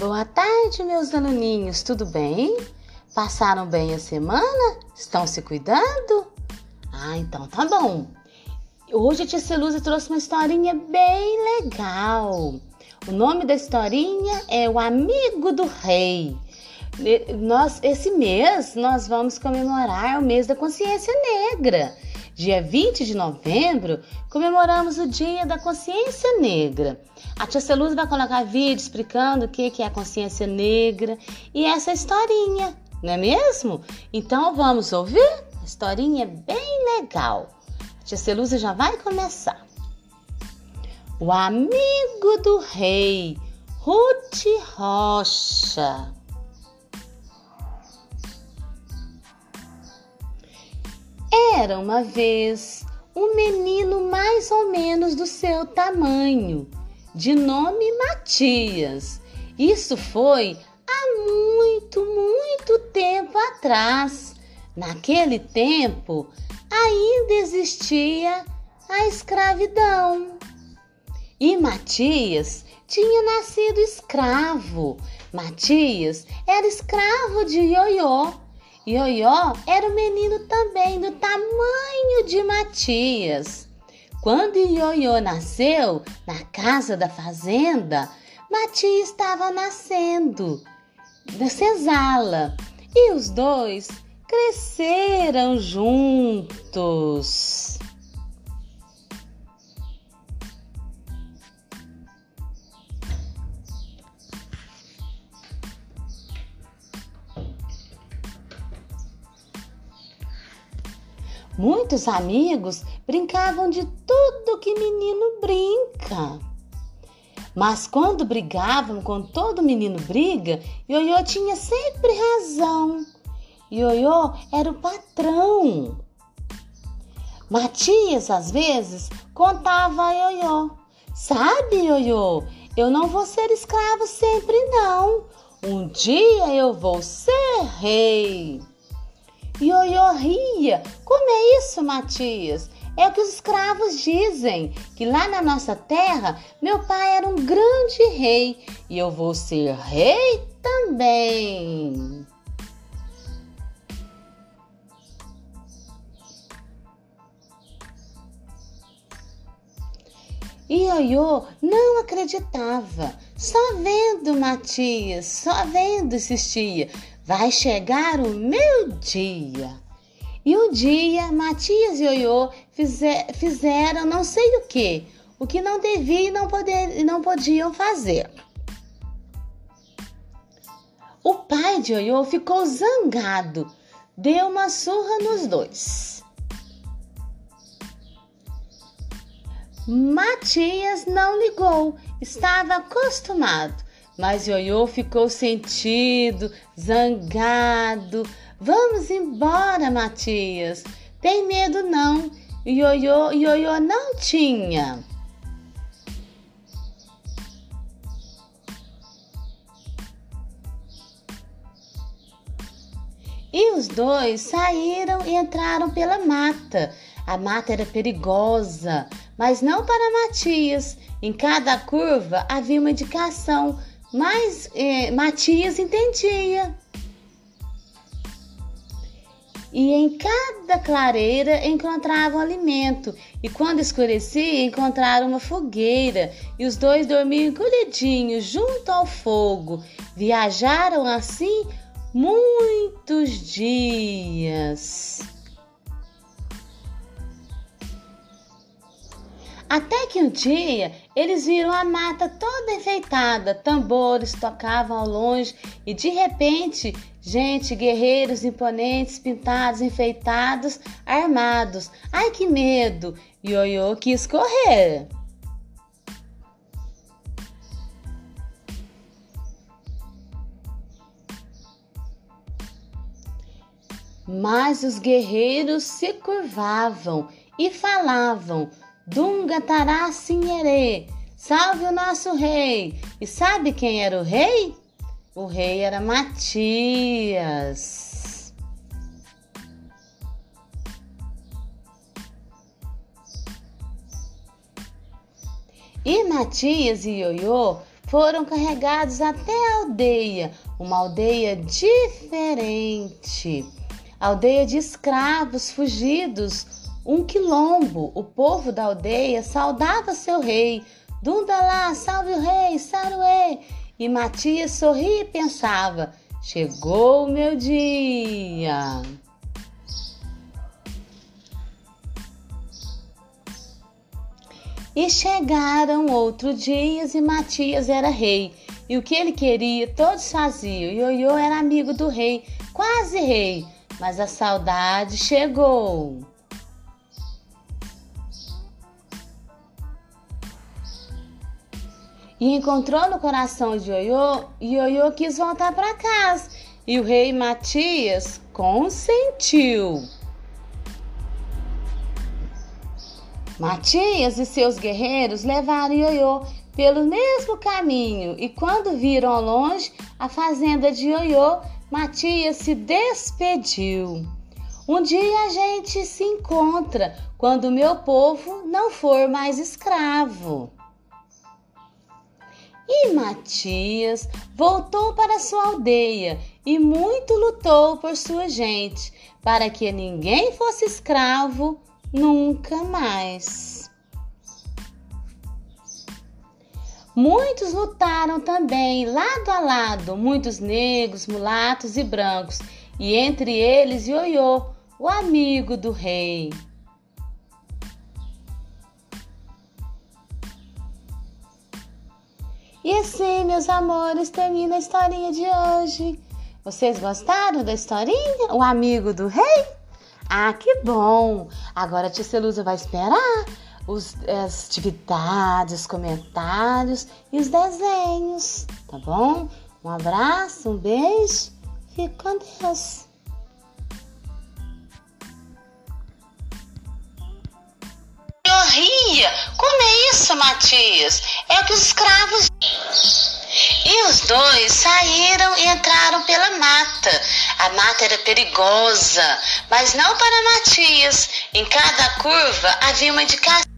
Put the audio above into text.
Boa tarde, meus aluninhos, tudo bem? Passaram bem a semana? Estão se cuidando? Ah, então tá bom. Hoje a tia Celusa trouxe uma historinha bem legal. O nome da historinha é O Amigo do Rei. Nós, esse mês nós vamos comemorar o mês da consciência negra. Dia 20 de novembro, comemoramos o Dia da Consciência Negra. A tia Celuz vai colocar vídeo explicando o que é a consciência negra e essa historinha, não é mesmo? Então vamos ouvir? A historinha é bem legal. A tia Celusa já vai começar. O amigo do rei, Ruth Rocha. Era uma vez um menino mais ou menos do seu tamanho, de nome Matias. Isso foi há muito, muito tempo atrás. Naquele tempo ainda existia a escravidão. E Matias tinha nascido escravo. Matias era escravo de Ioiô Ioió era o menino também do tamanho de Matias. Quando Ioiô nasceu, na casa da fazenda, Matias estava nascendo da senzala e os dois cresceram juntos. Muitos amigos brincavam de tudo que menino brinca. Mas quando brigavam com todo menino briga, Ioiô tinha sempre razão. Ioiô era o patrão. Matias, às vezes, contava a Ioiô. Sabe, Ioiô, eu não vou ser escravo sempre, não. Um dia eu vou ser rei. Ioiô ria. Como é isso, Matias? É o que os escravos dizem, que lá na nossa terra meu pai era um grande rei e eu vou ser rei também. Ioiô não acreditava. Só vendo Matias, só vendo insistia. Vai chegar o meu dia. E um dia, Matias e Ioiô fizer, fizeram não sei o que, o que não deviam e não, poder, não podiam fazer. O pai de Ioiô ficou zangado, deu uma surra nos dois. Matias não ligou, estava acostumado. Mas Ioiô ficou sentido, zangado. Vamos embora, Matias. Tem medo não. Ioiô, Ioiô não tinha. E os dois saíram e entraram pela mata. A mata era perigosa, mas não para Matias. Em cada curva havia uma indicação mas é, Matias entendia. E em cada clareira encontravam alimento, e quando escurecia encontraram uma fogueira, e os dois dormiam encolhidinhos junto ao fogo. Viajaram assim muitos dias. Até que um dia eles viram a mata toda enfeitada, tambores tocavam ao longe e de repente, gente, guerreiros imponentes, pintados, enfeitados, armados. Ai que medo! Ioiô quis correr. Mas os guerreiros se curvavam e falavam Dunga Tará Sinherê, salve o nosso rei! E sabe quem era o rei? O rei era Matias. E Matias e Ioiô foram carregados até a aldeia, uma aldeia diferente. Aldeia de escravos fugidos, um quilombo. O povo da aldeia saudava seu rei. Dundalá, salve o rei, Saruê! E Matias sorria e pensava: chegou o meu dia. E chegaram outros dias e Matias era rei. E o que ele queria, todos faziam. Ioiô era amigo do rei, quase rei, mas a saudade chegou. E encontrou no coração de Ioiô, Ioiô quis voltar para casa. E o rei Matias consentiu. Matias e seus guerreiros levaram Ioiô pelo mesmo caminho e quando viram ao longe a fazenda de Ioiô, Matias se despediu. Um dia a gente se encontra quando meu povo não for mais escravo. E Matias voltou para sua aldeia e muito lutou por sua gente, para que ninguém fosse escravo nunca mais. Muitos lutaram também lado a lado, muitos negros, mulatos e brancos, e entre eles Ioiô, o amigo do rei. E assim, meus amores, termina a historinha de hoje. Vocês gostaram da historinha? O amigo do rei? Ah, que bom! Agora a tia Celusa vai esperar os, as atividades, os comentários e os desenhos, tá bom? Um abraço, um beijo, fique com Deus! Ria! Como é isso, Matias? É que os escravos. E os dois saíram e entraram pela mata. A mata era perigosa, mas não para Matias. Em cada curva havia uma indicação.